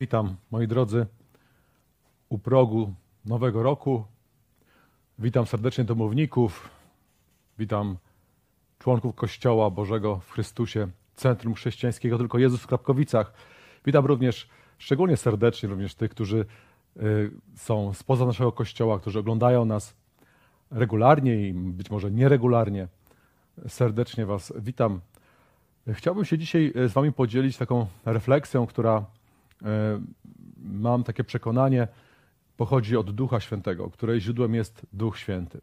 Witam, moi drodzy, u progu nowego roku. Witam serdecznie domowników. Witam członków Kościoła Bożego w Chrystusie, Centrum Chrześcijańskiego Tylko Jezus w Krapkowicach. Witam również szczególnie serdecznie również tych, którzy y, są spoza naszego Kościoła, którzy oglądają nas regularnie i być może nieregularnie. Serdecznie Was witam. Chciałbym się dzisiaj z Wami podzielić taką refleksją, która mam takie przekonanie, pochodzi od Ducha Świętego, której źródłem jest Duch Święty.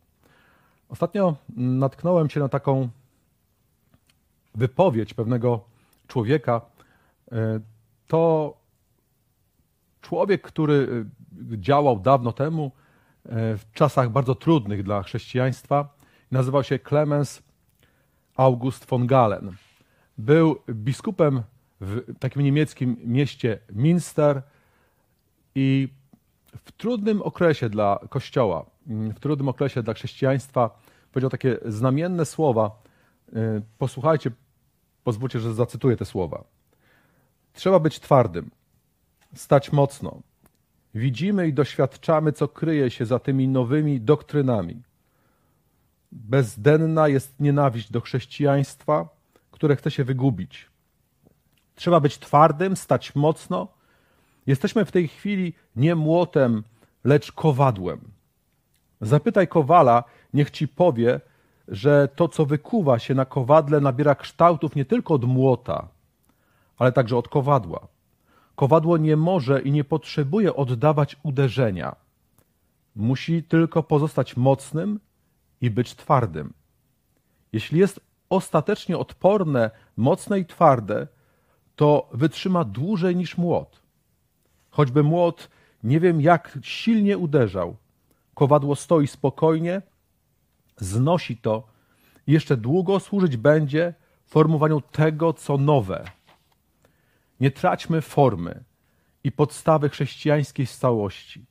Ostatnio natknąłem się na taką wypowiedź pewnego człowieka. E, to człowiek, który e, działał dawno temu, w czasach bardzo trudnych dla chrześcijaństwa. Nazywał się Clemens August von Galen. Był biskupem w takim niemieckim mieście Minster i w trudnym okresie dla Kościoła, w trudnym okresie dla chrześcijaństwa powiedział takie znamienne słowa. Y, posłuchajcie, pozwólcie, że zacytuję te słowa. Trzeba być twardym, stać mocno. Widzimy i doświadczamy, co kryje się za tymi nowymi doktrynami. Bezdenna jest nienawiść do chrześcijaństwa, które chce się wygubić. Trzeba być twardym, stać mocno. Jesteśmy w tej chwili nie młotem, lecz kowadłem. Zapytaj kowala, niech ci powie, że to, co wykuwa się na kowadle, nabiera kształtów nie tylko od młota, ale także od kowadła. Kowadło nie może i nie potrzebuje oddawać uderzenia. Musi tylko pozostać mocnym i być twardym. Jeśli jest ostatecznie odporne, mocne i twarde, to wytrzyma dłużej niż młot. Choćby młot nie wiem jak silnie uderzał, kowadło stoi spokojnie, znosi to i jeszcze długo służyć będzie formowaniu tego, co nowe. Nie traćmy formy i podstawy chrześcijańskiej stałości.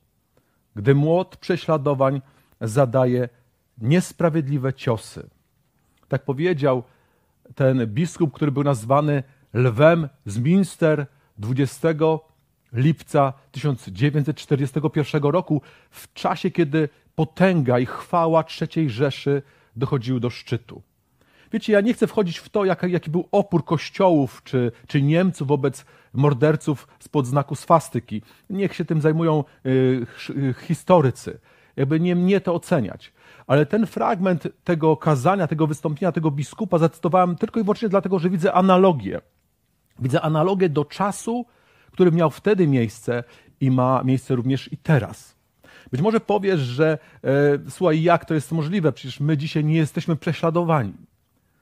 Gdy młot prześladowań zadaje niesprawiedliwe ciosy. Tak powiedział ten biskup, który był nazwany lwem z Minster 20 lipca 1941 roku, w czasie, kiedy potęga i chwała III Rzeszy dochodziły do szczytu. Wiecie, ja nie chcę wchodzić w to, jaki, jaki był opór kościołów czy, czy Niemców wobec morderców spod znaku swastyki. Niech się tym zajmują y, historycy. Jakby nie mnie to oceniać. Ale ten fragment tego kazania, tego wystąpienia, tego biskupa zacytowałem tylko i wyłącznie dlatego, że widzę analogię Widzę analogię do czasu, który miał wtedy miejsce i ma miejsce również i teraz. Być może powiesz, że e, słuchaj, jak to jest możliwe? Przecież my dzisiaj nie jesteśmy prześladowani.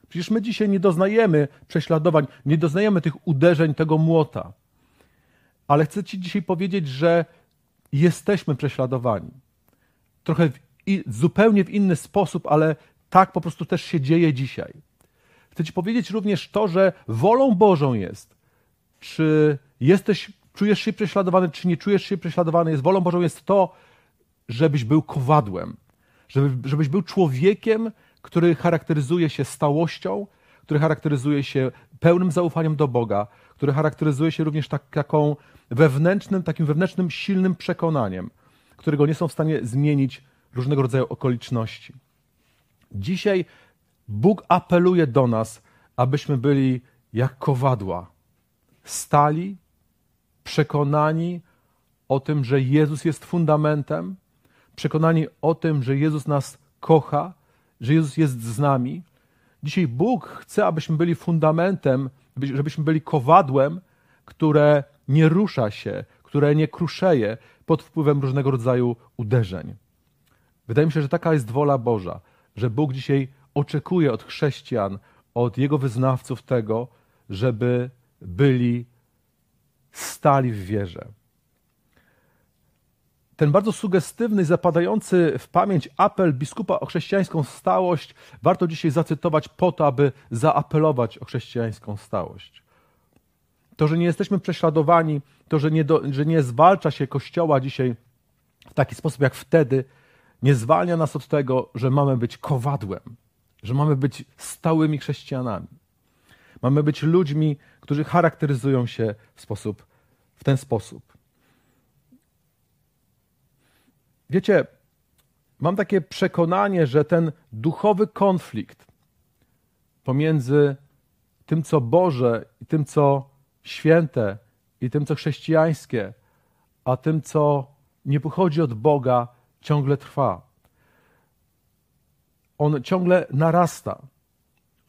Przecież my dzisiaj nie doznajemy prześladowań, nie doznajemy tych uderzeń tego młota. Ale chcę Ci dzisiaj powiedzieć, że jesteśmy prześladowani. Trochę w, i, zupełnie w inny sposób, ale tak po prostu też się dzieje dzisiaj. Chcę Ci powiedzieć również to, że wolą Bożą jest, czy jesteś, czujesz się prześladowany, czy nie czujesz się prześladowany, jest wolą Bożą jest to, żebyś był kowadłem, żeby, żebyś był człowiekiem, który charakteryzuje się stałością, który charakteryzuje się pełnym zaufaniem do Boga, który charakteryzuje się również tak, taką wewnętrznym, takim wewnętrznym, silnym przekonaniem, którego nie są w stanie zmienić różnego rodzaju okoliczności. Dzisiaj Bóg apeluje do nas, abyśmy byli jak kowadła, stali, przekonani o tym, że Jezus jest fundamentem, przekonani o tym, że Jezus nas kocha, że Jezus jest z nami. Dzisiaj Bóg chce, abyśmy byli fundamentem, żebyśmy byli kowadłem, które nie rusza się, które nie kruszeje pod wpływem różnego rodzaju uderzeń. Wydaje mi się, że taka jest wola Boża, że Bóg dzisiaj oczekuje od chrześcijan, od jego wyznawców tego, żeby byli stali w wierze. Ten bardzo sugestywny, zapadający w pamięć apel biskupa o chrześcijańską stałość warto dzisiaj zacytować po to, aby zaapelować o chrześcijańską stałość. To, że nie jesteśmy prześladowani, to, że nie, do, że nie zwalcza się Kościoła dzisiaj w taki sposób jak wtedy, nie zwalnia nas od tego, że mamy być kowadłem, że mamy być stałymi chrześcijanami. Mamy być ludźmi, którzy charakteryzują się w sposób, w ten sposób. Wiecie, mam takie przekonanie, że ten duchowy konflikt pomiędzy tym, co Boże i tym, co święte i tym, co chrześcijańskie, a tym, co nie pochodzi od Boga, ciągle trwa. On ciągle narasta.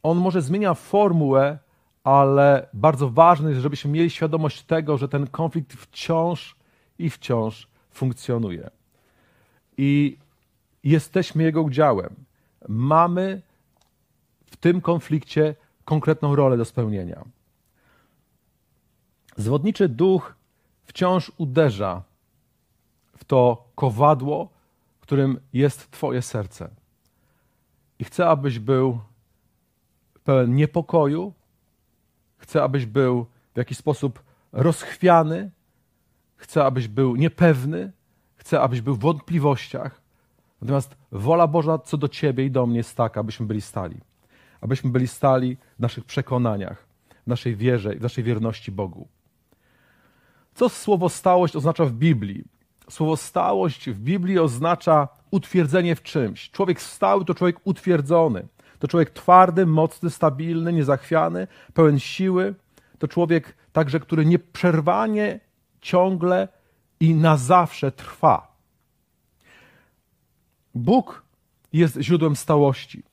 On może zmienia formułę, ale bardzo ważne jest, żebyśmy mieli świadomość tego, że ten konflikt wciąż i wciąż funkcjonuje. I jesteśmy jego udziałem. Mamy w tym konflikcie konkretną rolę do spełnienia. Zwodniczy duch wciąż uderza w to kowadło, którym jest Twoje serce. I chcę, abyś był pełen niepokoju, chcę, abyś był w jakiś sposób rozchwiany, chcę, abyś był niepewny, chcę, abyś był w wątpliwościach. Natomiast wola Boża co do Ciebie i do mnie jest taka, abyśmy byli stali. Abyśmy byli stali w naszych przekonaniach, w naszej wierze i w naszej wierności Bogu. Co słowo stałość oznacza w Biblii? Słowo stałość w Biblii oznacza utwierdzenie w czymś. Człowiek stały to człowiek utwierdzony. To człowiek twardy, mocny, stabilny, niezachwiany, pełen siły. To człowiek także, który nieprzerwanie, ciągle i na zawsze trwa. Bóg jest źródłem stałości.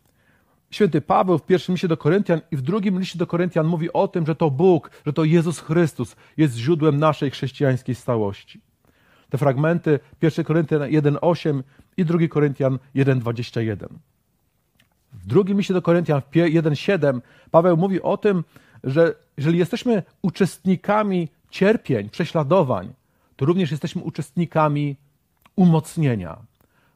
Święty Paweł w pierwszym liście do Koryntian i w drugim liście do Koryntian mówi o tym, że to Bóg, że to Jezus Chrystus jest źródłem naszej chrześcijańskiej stałości. Te fragmenty 1 Koryntian 1,8 i 2 Koryntian 1,21. W drugim liście do Koryntian 1,7 Paweł mówi o tym, że jeżeli jesteśmy uczestnikami cierpień, prześladowań, to również jesteśmy uczestnikami umocnienia.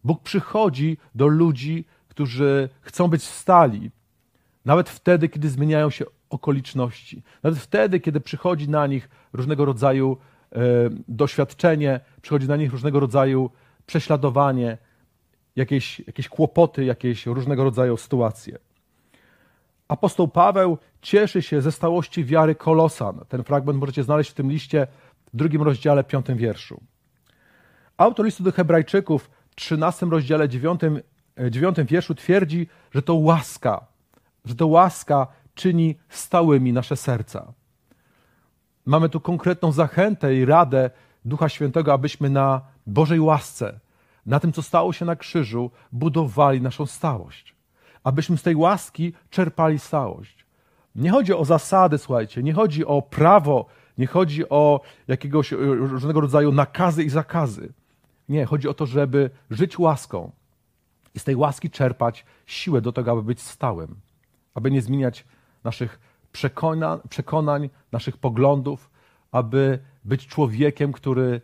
Bóg przychodzi do ludzi, którzy chcą być stali, nawet wtedy, kiedy zmieniają się okoliczności, nawet wtedy, kiedy przychodzi na nich różnego rodzaju doświadczenie, przychodzi na nich różnego rodzaju prześladowanie, jakieś, jakieś kłopoty, jakieś różnego rodzaju sytuacje. Apostoł Paweł cieszy się ze stałości wiary Kolosan. Ten fragment możecie znaleźć w tym liście w drugim rozdziale, piątym wierszu. Autor listu do Hebrajczyków w trzynastym rozdziale, dziewiątym, e, dziewiątym wierszu twierdzi, że to łaska, że to łaska czyni stałymi nasze serca. Mamy tu konkretną zachętę i radę Ducha Świętego, abyśmy na Bożej łasce, na tym, co stało się na krzyżu, budowali naszą stałość. Abyśmy z tej łaski czerpali stałość. Nie chodzi o zasady, słuchajcie, nie chodzi o prawo, nie chodzi o jakiegoś e, różnego rodzaju nakazy i zakazy. Nie, chodzi o to, żeby żyć łaską i z tej łaski czerpać siłę do tego, aby być stałym, aby nie zmieniać naszych przekonań, przekonań naszych poglądów, aby być człowiekiem, który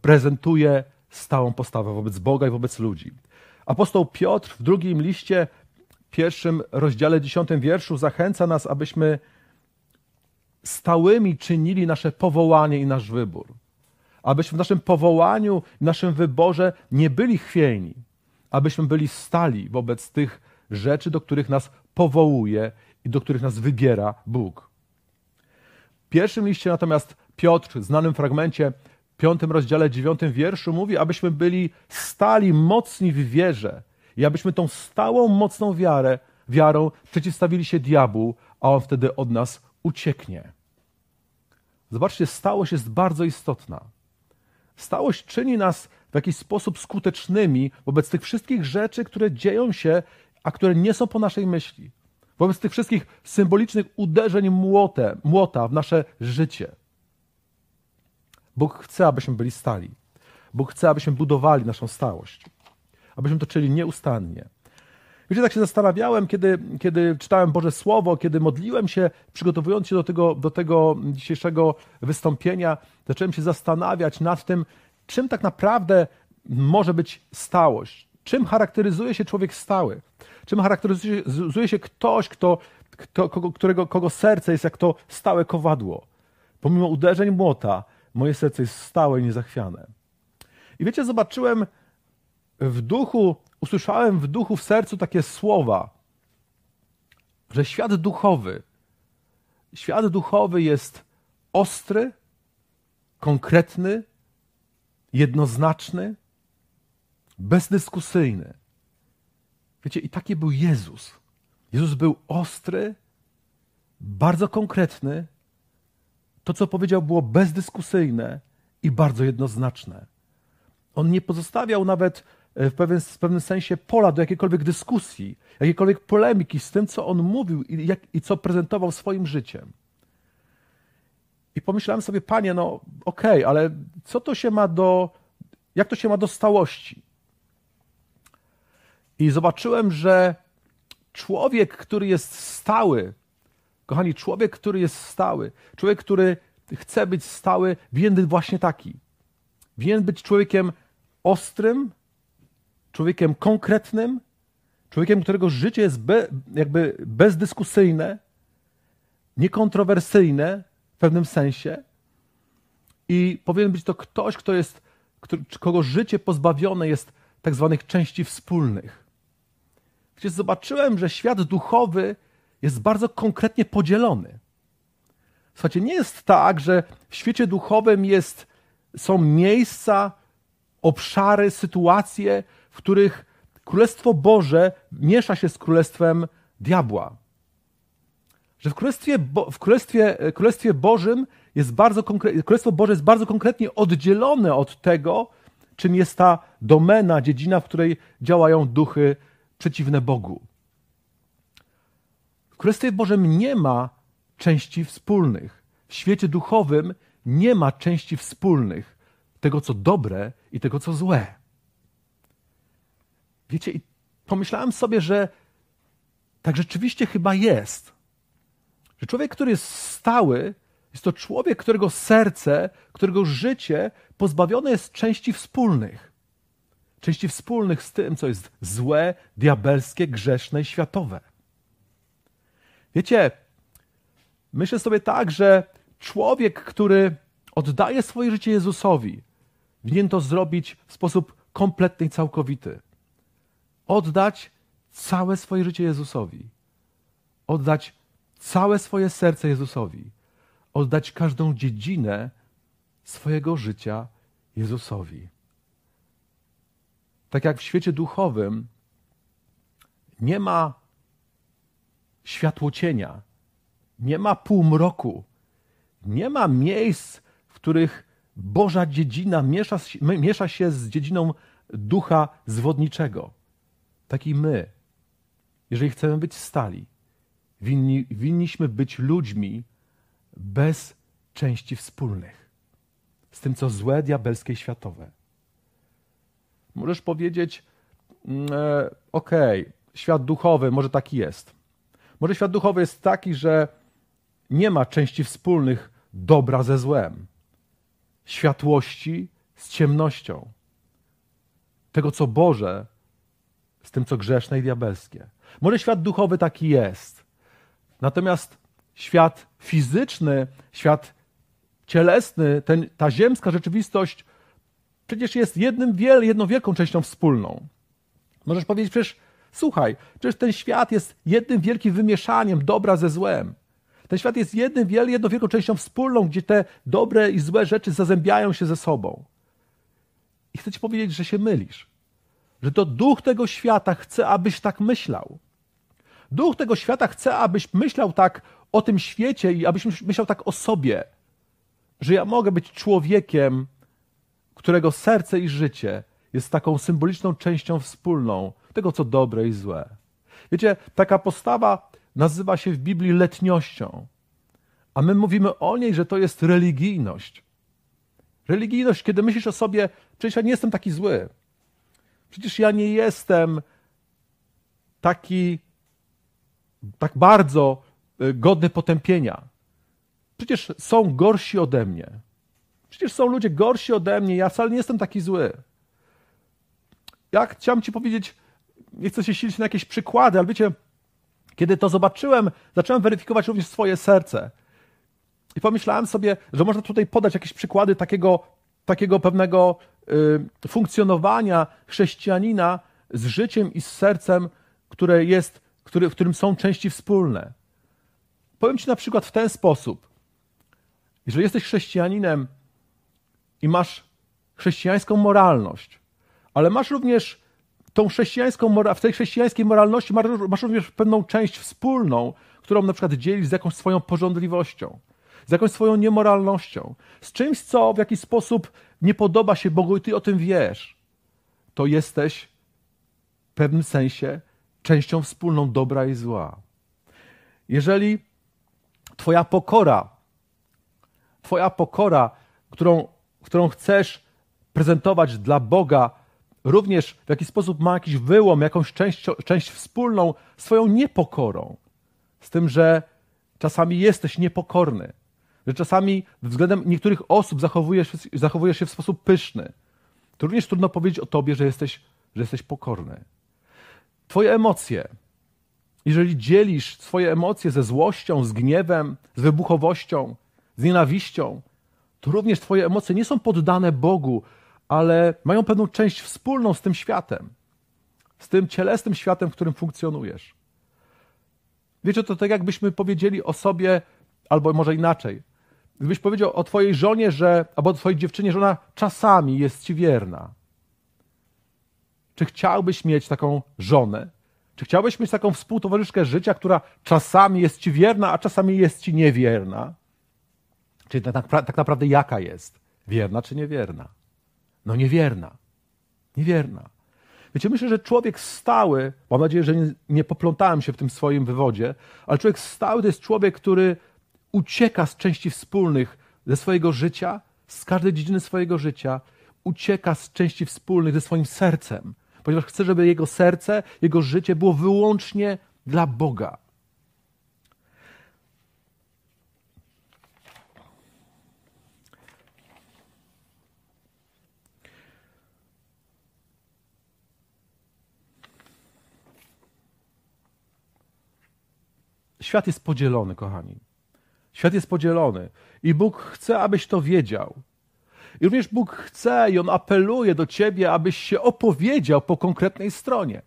prezentuje stałą postawę wobec Boga i wobec ludzi. Apostoł Piotr w drugim liście, pierwszym rozdziale, dziesiątym wierszu zachęca nas, abyśmy stałymi czynili nasze powołanie i nasz wybór. Abyśmy w naszym powołaniu, w naszym wyborze nie byli chwiejni, abyśmy byli stali wobec tych rzeczy, do których nas powołuje i do których nas wybiera Bóg. W pierwszym liście natomiast Piotr, w znanym fragmencie, piątym rozdziale, dziewiątym wierszu mówi, abyśmy byli stali, mocni w wierze i abyśmy tą stałą, mocną wiarę, wiarą przeciwstawili się diabłu, a on wtedy od nas ucieknie. Zobaczcie, stałość jest bardzo istotna. Stałość czyni nas w jakiś sposób skutecznymi wobec tych wszystkich rzeczy, które dzieją się, a które nie są po naszej myśli. Wobec tych wszystkich symbolicznych uderzeń młote, młota w nasze życie. Bóg chce, abyśmy byli stali. Bóg chce, abyśmy budowali naszą stałość. Abyśmy to czyli nieustannie. Wiecie, tak się zastanawiałem, kiedy, kiedy czytałem Boże Słowo, kiedy modliłem się, przygotowując się do tego, do tego dzisiejszego wystąpienia, zacząłem się zastanawiać nad tym, czym tak naprawdę może być stałość. Czym charakteryzuje się człowiek stały? Czym charakteryzuje się ktoś, kto, kto, kogo, którego, kogo serce jest jak to stałe kowadło? Pomimo uderzeń młota, moje serce jest stałe i niezachwiane. I wiecie, zobaczyłem w duchu usłyszałem w duchu, w sercu takie słowa, że świat duchowy, świat duchowy jest ostry, konkretny, jednoznaczny, bezdyskusyjny. Wiecie, i taki był Jezus. Jezus był ostry, bardzo konkretny. To, co powiedział, było bezdyskusyjne i bardzo jednoznaczne. On nie pozostawiał nawet e, w pewien, w pewnym sensie pola do jakiejkolwiek dyskusji, jakiejkolwiek polemiki z tym, co on mówił i, jak, i co prezentował swoim życiem. I pomyślałem sobie, panie, no okej, okay, ale co to się ma do, jak to się ma do stałości? I zobaczyłem, że człowiek, który jest stały, kochani, człowiek, który jest stały, człowiek, który chce być stały, winien być właśnie taki. Winien być człowiekiem ostrym, człowiekiem konkretnym, człowiekiem, którego życie jest be, jakby bezdyskusyjne, niekontrowersyjne w pewnym sensie. I powinien być to ktoś, kto jest, kogo życie pozbawione jest tak zwanych części wspólnych. Przecież zobaczyłem, że świat duchowy jest bardzo konkretnie podzielony. Słuchajcie, nie jest tak, że w świecie duchowym jest, są miejsca, obszary, sytuacje, w których Królestwo Boże miesza się z Królestwem Diabła. Że w Królestwie, Bo w Królestwie, Królestwie Bożym jest bardzo Królestwo Boże jest bardzo konkretnie oddzielone od tego, czym jest ta domena, dziedzina, w której działają duchy przeciwne Bogu. W Królestwie Bożym nie ma części wspólnych. W świecie duchowym nie ma części wspólnych tego, co dobre i tego, co złe. Wiecie, i pomyślałem sobie, że tak rzeczywiście chyba jest. Że człowiek, który jest stały, jest to człowiek, którego serce, którego życie pozbawione jest części wspólnych. Części wspólnych z tym, co jest złe, diabelskie, grzeszne i światowe. Wiecie, myślę sobie tak, że człowiek, który oddaje swoje życie Jezusowi, winien to zrobić w sposób kompletny i całkowity. Oddać całe swoje życie Jezusowi. Oddać całe swoje serce Jezusowi. Oddać każdą dziedzinę swojego życia Jezusowi. Tak jak w świecie duchowym nie ma światłocienia, nie ma półmroku, nie ma miejsc, w których Boża dziedzina miesza, miesza się z dziedziną ducha zwodniczego. Tak i my, jeżeli chcemy być stali, winni, winniśmy być ludźmi bez części wspólnych, z tym, co złe, diabelskie i światowe. Możesz powiedzieć, mm, e, okej, okay, świat duchowy może taki jest. Może świat duchowy jest taki, że nie ma części wspólnych dobra ze złem, światłości z ciemnością, tego co Boże z tym co grzeszne i diabelskie. Może świat duchowy taki jest. Natomiast świat fizyczny, świat cielesny, ten, ta ziemska rzeczywistość przecież jest jednym, wiel, jedną wielką częścią wspólną. Możesz powiedzieć przecież, słuchaj, przecież ten świat jest jednym wielkim wymieszaniem dobra ze złem. Ten świat jest jednym, jedną wielką częścią wspólną, gdzie te dobre i złe rzeczy zazębiają się ze sobą. I chcę ci powiedzieć, że się mylisz. Że to duch tego świata chce, abyś tak myślał. Duch tego świata chce, abyś myślał tak o tym świecie i abyś myślał tak o sobie, że ja mogę być człowiekiem, którego serce i życie jest taką symboliczną częścią wspólną tego, co dobre i złe. Wiecie, taka postawa nazywa się w Biblii letniością, a my mówimy o niej, że to jest religijność. Religijność, kiedy myślisz o sobie, przecież ja nie jestem taki zły. Przecież ja nie jestem taki tak bardzo y, godny potępienia. Przecież są gorsi ode mnie. Przecież są ludzie gorsi ode mnie, ja wcale nie jestem taki zły. Ja chciałem ci powiedzieć, nie chcę się silić na jakieś przykłady, ale wiecie, kiedy to zobaczyłem, zacząłem weryfikować również swoje serce. I pomyślałem sobie, że można tutaj podać jakieś przykłady takiego, takiego pewnego y, funkcjonowania chrześcijanina z życiem i z sercem, które jest, który, w którym są części wspólne. Powiem Ci na przykład w ten sposób. Jeżeli jesteś chrześcijaninem i masz chrześcijańską moralność, ale masz również tą chrześcijańską, w tej chrześcijańskiej moralności masz również pewną część wspólną, którą na przykład dzielisz z jakąś swoją porządliwością, z jakąś swoją niemoralnością, z czymś, co w jakiś sposób nie podoba się Bogu i ty o tym wiesz, to jesteś w pewnym sensie częścią wspólną dobra i zła. Jeżeli Twoja pokora, Twoja pokora, którą, którą chcesz prezentować dla Boga, również w jakiś sposób ma jakiś wyłom, jakąś część, część wspólną swoją niepokorą. Z tym, że czasami jesteś niepokorny, że czasami względem niektórych osób zachowujesz, zachowujesz się w sposób pyszny. To również trudno powiedzieć o tobie, że jesteś, że jesteś pokorny. Twoje emocje, jeżeli dzielisz swoje emocje ze złością, z gniewem, z wybuchowością, z nienawiścią, to również Twoje emocje nie są poddane Bogu, ale mają pewną część wspólną z tym światem, z tym cielesnym światem, w którym funkcjonujesz. Wiecie, to tak jakbyśmy powiedzieli o sobie, albo może inaczej. Gdybyś powiedział o Twojej żonie, że, albo o Twojej dziewczynie, że ona czasami jest Ci wierna. Czy chciałbyś mieć taką żonę? Czy chciałbyś mieć taką współtowarzyszkę życia, która czasami jest Ci wierna, a czasami jest Ci niewierna? Czyli tak, tak naprawdę jaka jest? Wierna czy niewierna? No niewierna. Niewierna. Wiecie, myślę, że człowiek stały, mam nadzieję, że nie, nie poplątałem się w tym swoim wywodzie, ale człowiek stały to jest człowiek, który ucieka z części wspólnych ze swojego życia, z każdej dziedziny swojego życia, ucieka z części wspólnych ze swoim sercem, ponieważ chce, żeby jego serce, jego życie było wyłącznie dla Boga. Świat jest podzielony, kochani. Świat jest podzielony i Bóg chce, abyś to wiedział. I również Bóg chce i On apeluje do ciebie, abyś się opowiedział po konkretnej stronie.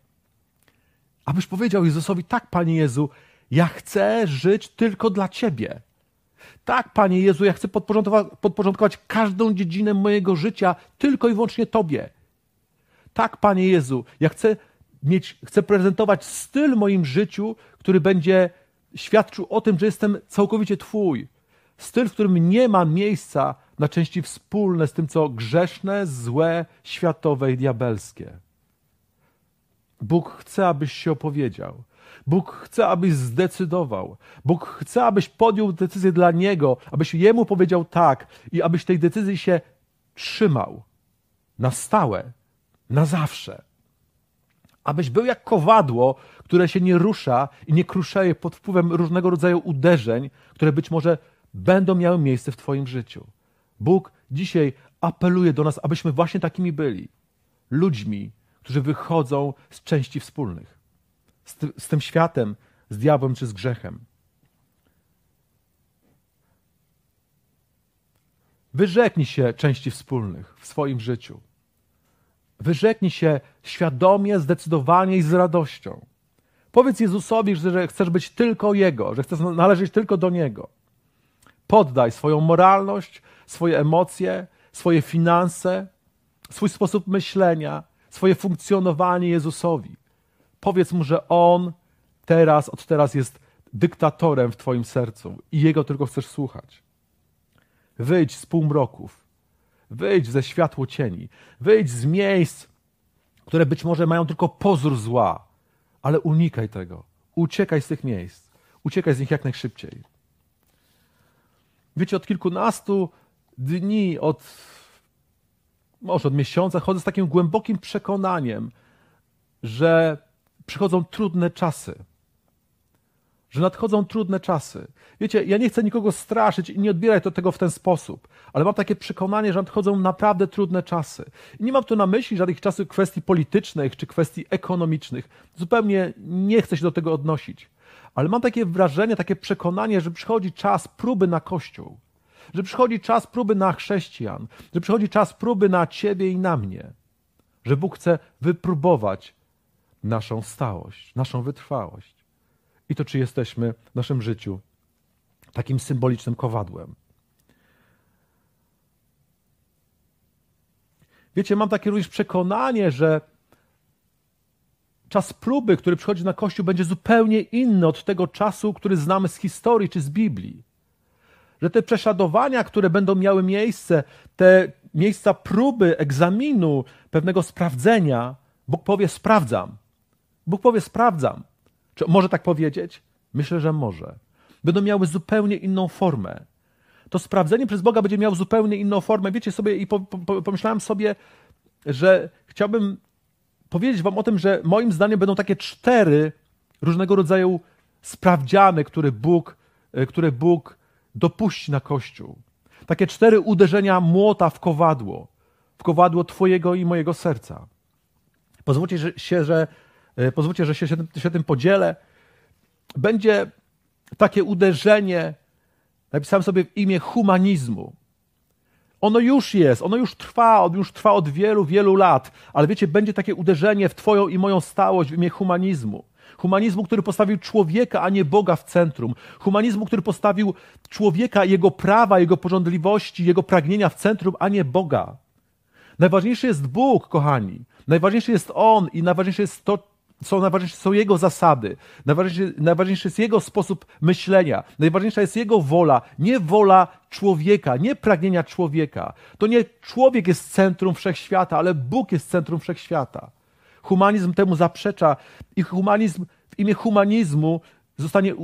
Abyś powiedział Jezusowi: Tak, Panie Jezu, ja chcę żyć tylko dla Ciebie. Tak, Panie Jezu, ja chcę podporządkować, każdą dziedzinę mojego życia tylko i wyłącznie Tobie. Tak, Panie Jezu, ja chcę mieć, chcę prezentować styl w moim życiu, który będzie świadczył o tym, że jestem całkowicie Twój. Styl, w którym nie ma miejsca na części wspólne z tym, co grzeszne, złe, światowe i diabelskie. Bóg chce, abyś się opowiedział. Bóg chce, abyś zdecydował. Bóg chce, abyś podjął decyzję dla Niego, abyś Jemu powiedział tak i abyś tej decyzji się trzymał na stałe, na zawsze. Abyś był jak kowadło, które się nie rusza i nie kruszeje pod wpływem różnego rodzaju uderzeń, które być może będą miały miejsce w Twoim życiu. Bóg dzisiaj apeluje do nas, abyśmy właśnie takimi byli. Ludźmi, którzy wychodzą z części wspólnych. Z, ty, z tym światem, z diabłem czy z grzechem. Wyrzeknij się części wspólnych w swoim życiu. Wyrzeknij się świadomie, zdecydowanie i z radością. Powiedz Jezusowi, że chcesz być tylko Jego, że chcesz należeć tylko do Niego. Poddaj swoją moralność, swoje emocje, swoje finanse, swój sposób myślenia, swoje funkcjonowanie Jezusowi. Powiedz mu, że On teraz, od teraz jest dyktatorem w Twoim sercu i Jego tylko chcesz słuchać. Wyjdź z półmroków, wyjdź ze światło cieni, wyjdź z miejsc, które być może mają tylko pozór zła, ale unikaj tego. Uciekaj z tych miejsc. Uciekaj z nich jak najszybciej. Wiecie, od kilkunastu dni, od może od miesiąca chodzę z takim głębokim przekonaniem, że przychodzą trudne czasy. Że nadchodzą trudne czasy. Wiecie, ja nie chcę nikogo straszyć i nie odbierać do tego w ten sposób, ale mam takie przekonanie, że nadchodzą naprawdę trudne czasy. I nie mam tu na myśli żadnych czasów kwestii politycznych czy kwestii ekonomicznych. Zupełnie nie chcę się do tego odnosić. Ale mam takie wrażenie, takie przekonanie, że przychodzi czas próby na Kościół że przychodzi czas próby na chrześcijan, że przychodzi czas próby na ciebie i na mnie, że Bóg chce wypróbować naszą stałość, naszą wytrwałość. I to, czy jesteśmy w naszym życiu takim symbolicznym kowadłem. Wiecie, mam takie również przekonanie, że czas próby, który przychodzi na Kościół, będzie zupełnie inny od tego czasu, który znamy z historii czy z Biblii. Że te prześladowania, które będą miały miejsce, te miejsca próby, egzaminu, pewnego sprawdzenia, Bóg powie: Sprawdzam. Bóg powie: Sprawdzam. Czy może tak powiedzieć? Myślę, że może. Będą miały zupełnie inną formę. To sprawdzenie przez Boga będzie miało zupełnie inną formę. Wiecie sobie, i po, po, pomyślałem sobie, że chciałbym powiedzieć Wam o tym, że moim zdaniem będą takie cztery różnego rodzaju sprawdziany, które Bóg, e, które Bóg dopuści na Kościół. Takie cztery uderzenia młota w kowadło, w kowadło Twojego i mojego serca. Pozwólcie się, że, pozwólcie, że się, się tym podzielę. Będzie takie uderzenie, napisałem sobie w imię humanizmu. Ono już jest, ono już trwa, ono już trwa od wielu, wielu lat, ale wiecie, będzie takie uderzenie w Twoją i moją stałość w imię humanizmu. Humanizmu, który postawił człowieka, a nie Boga w centrum. Humanizmu, który postawił człowieka, jego prawa, jego porządliwości, jego pragnienia w centrum, a nie Boga. Najważniejszy jest Bóg, kochani. Najważniejszy jest On i najważniejsze jest to, są najważniejsze są Jego zasady. Najważniejszy, najważniejszy jest Jego sposób myślenia. Najważniejsza jest Jego wola, nie wola człowieka, nie pragnienia człowieka. To nie człowiek jest centrum wszechświata, ale Bóg jest centrum wszechświata. Humanizm temu zaprzecza i humanizm, w imię humanizmu zostanie,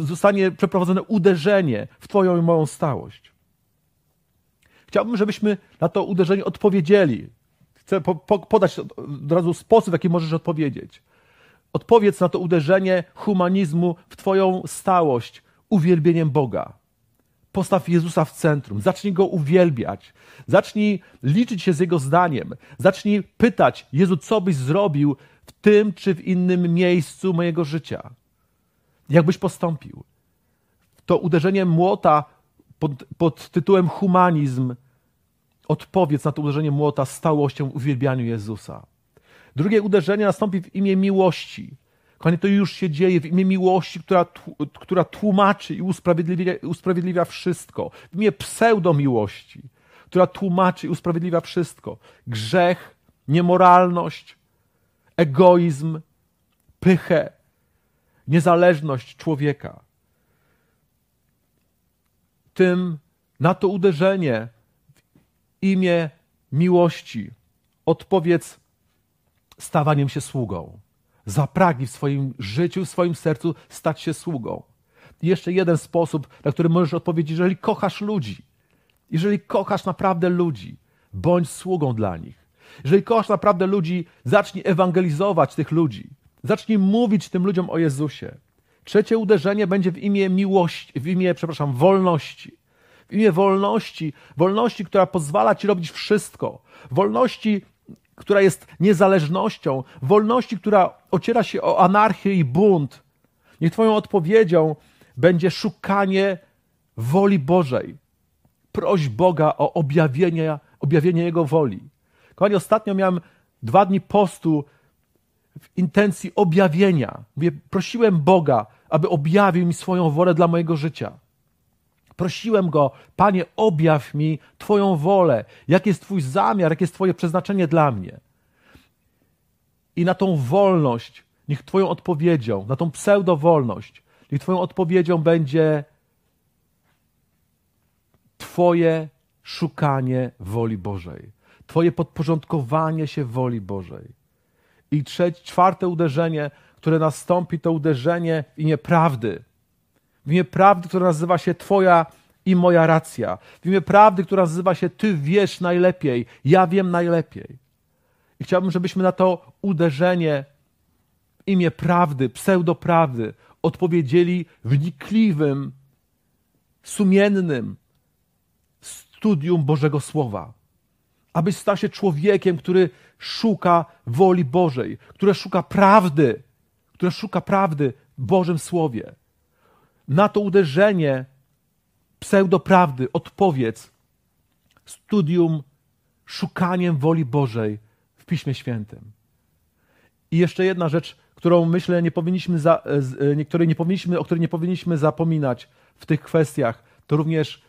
zostanie przeprowadzone uderzenie w Twoją i moją stałość. Chciałbym, żebyśmy na to uderzenie odpowiedzieli. Chcę po, po, podać od razu sposób, w jaki możesz odpowiedzieć. Odpowiedz na to uderzenie humanizmu w Twoją stałość uwielbieniem Boga. Postaw Jezusa w centrum, zacznij go uwielbiać, zacznij liczyć się z jego zdaniem, zacznij pytać: Jezu, co byś zrobił w tym czy w innym miejscu mojego życia? Jakbyś postąpił? To uderzenie młota pod, pod tytułem humanizm odpowiedz na to uderzenie młota stałością w uwielbianiu Jezusa. Drugie uderzenie nastąpi w imię miłości. Kochani, to już się dzieje w imię miłości, która, która tłumaczy i usprawiedliwia, usprawiedliwia wszystko. W imię pseudomiłości, która tłumaczy i usprawiedliwia wszystko. Grzech, niemoralność, egoizm, pychę, niezależność człowieka. Tym na to uderzenie w imię miłości odpowiedz stawaniem się sługą. Zapragnij w swoim życiu, w swoim sercu stać się sługą. I jeszcze jeden sposób, na który możesz odpowiedzieć, jeżeli kochasz ludzi, jeżeli kochasz naprawdę ludzi, bądź sługą dla nich. Jeżeli kochasz naprawdę ludzi, zacznij ewangelizować tych ludzi. Zacznij mówić tym ludziom o Jezusie. Trzecie uderzenie będzie w imię miłości, w imię, przepraszam, wolności. W imię wolności, wolności, która pozwala ci robić wszystko. Wolności, która jest niezależnością, wolności, która ociera się o anarchię i bunt. Niech Twoją odpowiedzią będzie szukanie woli Bożej. Proś Boga o objawienie, objawienie Jego woli. Kochani, ostatnio miałem dwa dni postu w intencji objawienia. Mówię, prosiłem Boga, aby objawił mi swoją wolę dla mojego życia. Prosiłem go, Panie, objaw mi Twoją wolę, jaki jest Twój zamiar, jakie jest Twoje przeznaczenie dla mnie. I na tą wolność, niech Twoją odpowiedzią, na tą pseudowolność, niech Twoją odpowiedzią będzie Twoje szukanie woli Bożej, Twoje podporządkowanie się woli Bożej. I trzecie, czwarte uderzenie, które nastąpi, to uderzenie w imię prawdy w imię prawdy, która nazywa się Twoja i moja racja, w imię prawdy, która nazywa się Ty wiesz najlepiej, ja wiem najlepiej. I chciałbym, żebyśmy na to uderzenie w imię prawdy, pseudoprawdy odpowiedzieli wnikliwym, sumiennym studium Bożego Słowa. Abyś stał się człowiekiem, który szuka woli Bożej, który szuka prawdy, który szuka prawdy w Bożym Słowie na to uderzenie pseudoprawdy odpowiedz studium, szukaniem woli Bożej w Piśmie Świętym. I jeszcze jedna rzecz, którą myślę, nie powinniśmy za, której nie powinniśmy, o której nie powinniśmy zapominać w tych kwestiach, to również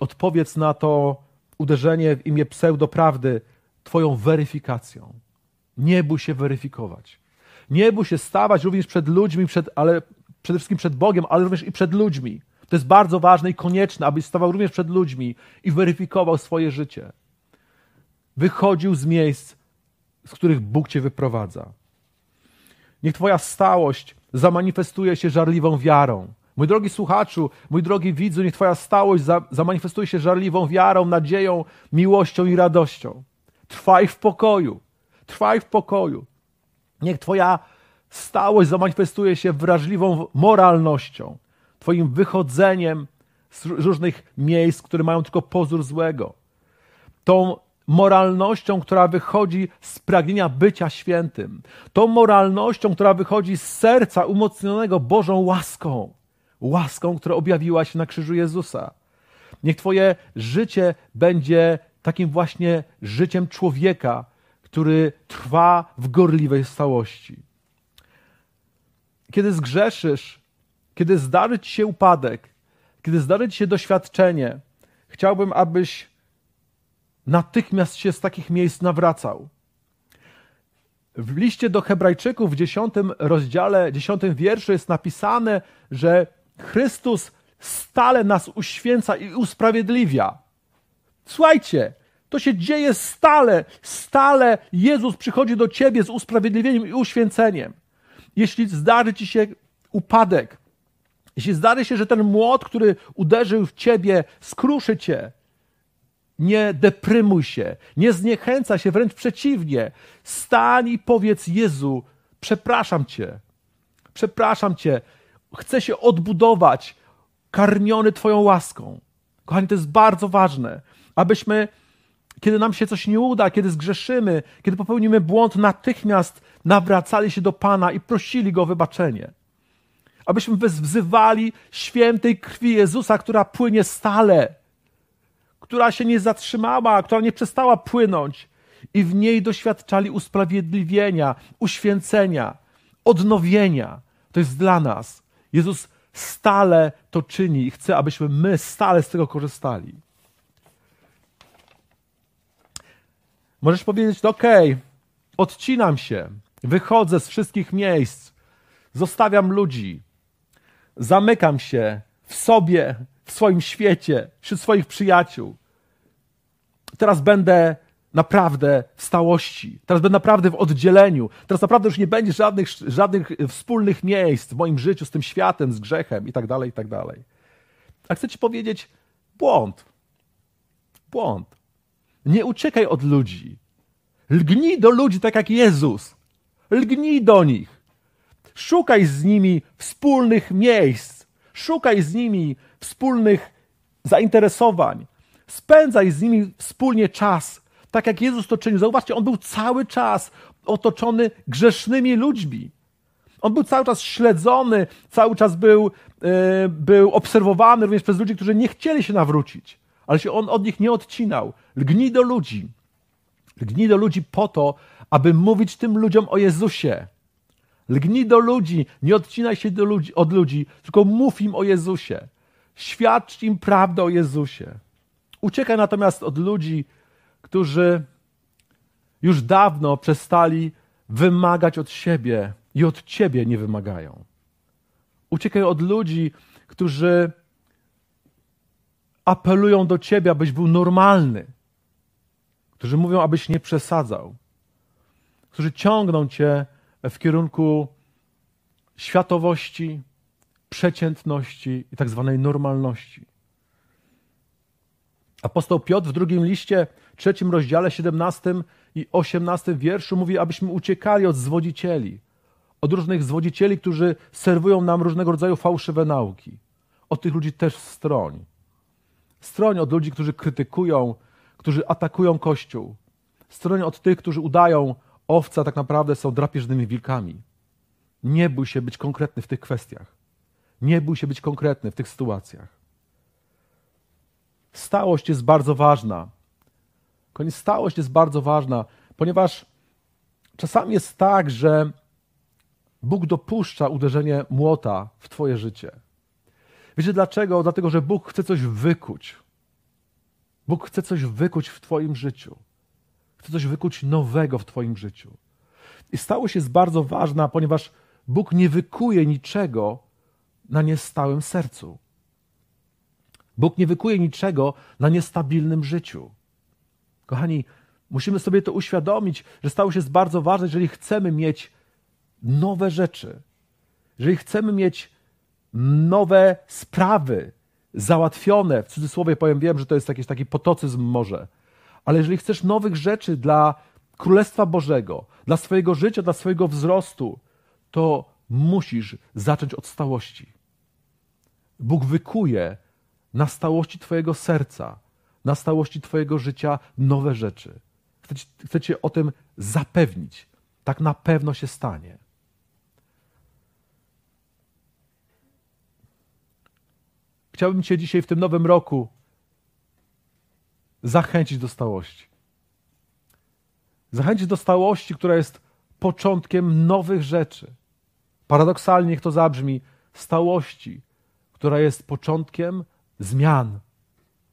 odpowiedz na to uderzenie w imię pseudoprawdy Twoją weryfikacją. Nie bój się weryfikować. Nie bój się stawać również przed ludźmi, przed, ale przede wszystkim przed Bogiem, ale również i przed ludźmi. To jest bardzo ważne i konieczne, abyś stawał również przed ludźmi i weryfikował swoje życie. Wychodził z miejsc, z których Bóg cię wyprowadza. Niech Twoja stałość zamanifestuje się żarliwą wiarą. Mój drogi słuchaczu, mój drogi widzu, niech Twoja stałość za, zamanifestuje się żarliwą wiarą, nadzieją, miłością i radością. Trwaj w pokoju. Trwaj w pokoju. Niech Twoja stałość zamanifestuje się wrażliwą moralnością, Twoim wychodzeniem z różnych miejsc, które mają tylko pozór złego. Tą moralnością, która wychodzi z pragnienia bycia świętym. Tą moralnością, która wychodzi z serca umocnionego Bożą łaską. Łaską, która objawiła się na krzyżu Jezusa. Niech Twoje życie będzie takim właśnie życiem człowieka, który trwa w gorliwej stałości. Kiedy zgrzeszysz, kiedy zdarzy ci się upadek, kiedy zdarzy ci się doświadczenie, chciałbym, abyś natychmiast się z takich miejsc nawracał. W liście do Hebrajczyków w dziesiątym rozdziale, dziesiątym wierszu jest napisane, że Chrystus stale nas uświęca i usprawiedliwia. Słuchajcie, to się dzieje stale, stale Jezus przychodzi do ciebie z usprawiedliwieniem i uświęceniem. Jeśli zdarzy ci się upadek, jeśli zdarzy się, że ten młot, który uderzył w ciebie, skruszy cię, nie deprymuj się, nie zniechęca się, wręcz przeciwnie. Stań i powiedz Jezu, przepraszam Cię, przepraszam Cię, chcę się odbudować, karmiony Twoją łaską. Kochani, to jest bardzo ważne, abyśmy, kiedy nam się coś nie uda, kiedy zgrzeszymy, kiedy popełnimy błąd, natychmiast nawracali się do Pana i prosili Go o wybaczenie. Abyśmy wzywali świętej krwi Jezusa, która płynie stale która się nie zatrzymała, która nie przestała płynąć, i w niej doświadczali usprawiedliwienia, uświęcenia, odnowienia. To jest dla nas. Jezus stale to czyni i chce, abyśmy my stale z tego korzystali. Możesz powiedzieć, ok, odcinam się, wychodzę z wszystkich miejsc, zostawiam ludzi, zamykam się w sobie, w swoim świecie, wśród swoich przyjaciół. Teraz będę naprawdę w stałości. Teraz będę naprawdę w oddzieleniu. Teraz naprawdę już nie będzie żadnych, żadnych wspólnych miejsc w moim życiu z tym światem, z grzechem i tak dalej, i tak dalej. A chcę ci powiedzieć, błąd. Błąd. Nie uciekaj od ludzi. Lgnij do ludzi tak jak Jezus. Lgnij do nich. Szukaj z nimi wspólnych miejsc. Szukaj z nimi wspólnych zainteresowań. Spędzaj z nimi wspólnie czas, tak jak Jezus to czynił. Zauważcie, on był cały czas otoczony grzesznymi ludźmi. On był cały czas śledzony, cały czas był, yy, był obserwowany również przez ludzi, którzy nie chcieli się nawrócić, ale się on od nich nie odcinał. Lgnij do ludzi. Lgnij do ludzi po to, aby mówić tym ludziom o Jezusie. Lgnij do ludzi, nie odcinaj się ludzi, od ludzi, tylko mów im o Jezusie. Świadcz im prawdę o Jezusie. Uciekaj natomiast od ludzi, którzy już dawno przestali wymagać od siebie i od ciebie nie wymagają. Uciekaj od ludzi, którzy apelują do ciebie, abyś był normalny, którzy mówią, abyś nie przesadzał, którzy ciągną cię w kierunku światowości, przeciętności i tak zwanej normalności. Apostoł Piotr w drugim liście, trzecim rozdziale, 17 i 18 wierszu mówi, abyśmy uciekali od zwodzicieli, od różnych zwodzicieli, którzy serwują nam różnego rodzaju fałszywe nauki. Od tych ludzi też stroń. Stroń od ludzi, którzy krytykują, którzy atakują Kościół. Stroń od tych, którzy udają owca, tak naprawdę są drapieżnymi wilkami. Nie bój się być konkretny w tych kwestiach. Nie bój się być konkretny w tych sytuacjach. Stałość jest bardzo ważna. Koniec stałość jest bardzo ważna, ponieważ czasami jest tak, że Bóg dopuszcza uderzenie młota w Twoje życie. Wiecie dlaczego? Dlatego, że Bóg chce coś wykuć. Bóg chce coś wykuć w Twoim życiu. Chce coś wykuć nowego w Twoim życiu. I stałość jest bardzo ważna, ponieważ Bóg nie wykuje niczego na niestałym sercu. Bóg nie wykuje niczego na niestabilnym życiu. Kochani, musimy sobie to uświadomić, że stałość jest bardzo ważna, jeżeli chcemy mieć nowe rzeczy, jeżeli chcemy mieć nowe sprawy załatwione, w cudzysłowie powiem, wiem, że to jest jakiś taki potocyzm może, ale jeżeli chcesz nowych rzeczy dla Królestwa Bożego, dla swojego życia, dla swojego wzrostu, to musisz zacząć od stałości. Bóg wykuje na stałości Twojego serca, na stałości Twojego życia nowe rzeczy. Chcę Cię o tym zapewnić. Tak na pewno się stanie. Chciałbym Cię dzisiaj w tym nowym roku zachęcić do stałości. Zachęcić do stałości, która jest początkiem nowych rzeczy. Paradoksalnie, niech to zabrzmi, stałości, która jest początkiem zmian,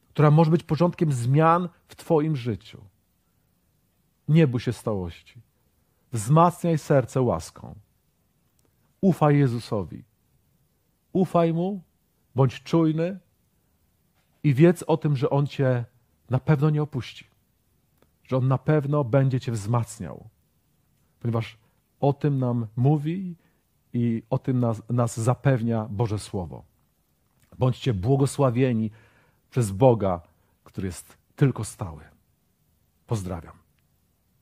która może być początkiem zmian w Twoim życiu. Nie bój się stałości. Wzmacniaj serce łaską. Ufaj Jezusowi. Ufaj Mu, bądź czujny i wiedz o tym, że On Cię na pewno nie opuści. Że On na pewno będzie Cię wzmacniał. Ponieważ o tym nam mówi i o tym nas, nas zapewnia Boże Słowo. Bądźcie błogosławieni przez Boga, który jest tylko stały. Pozdrawiam.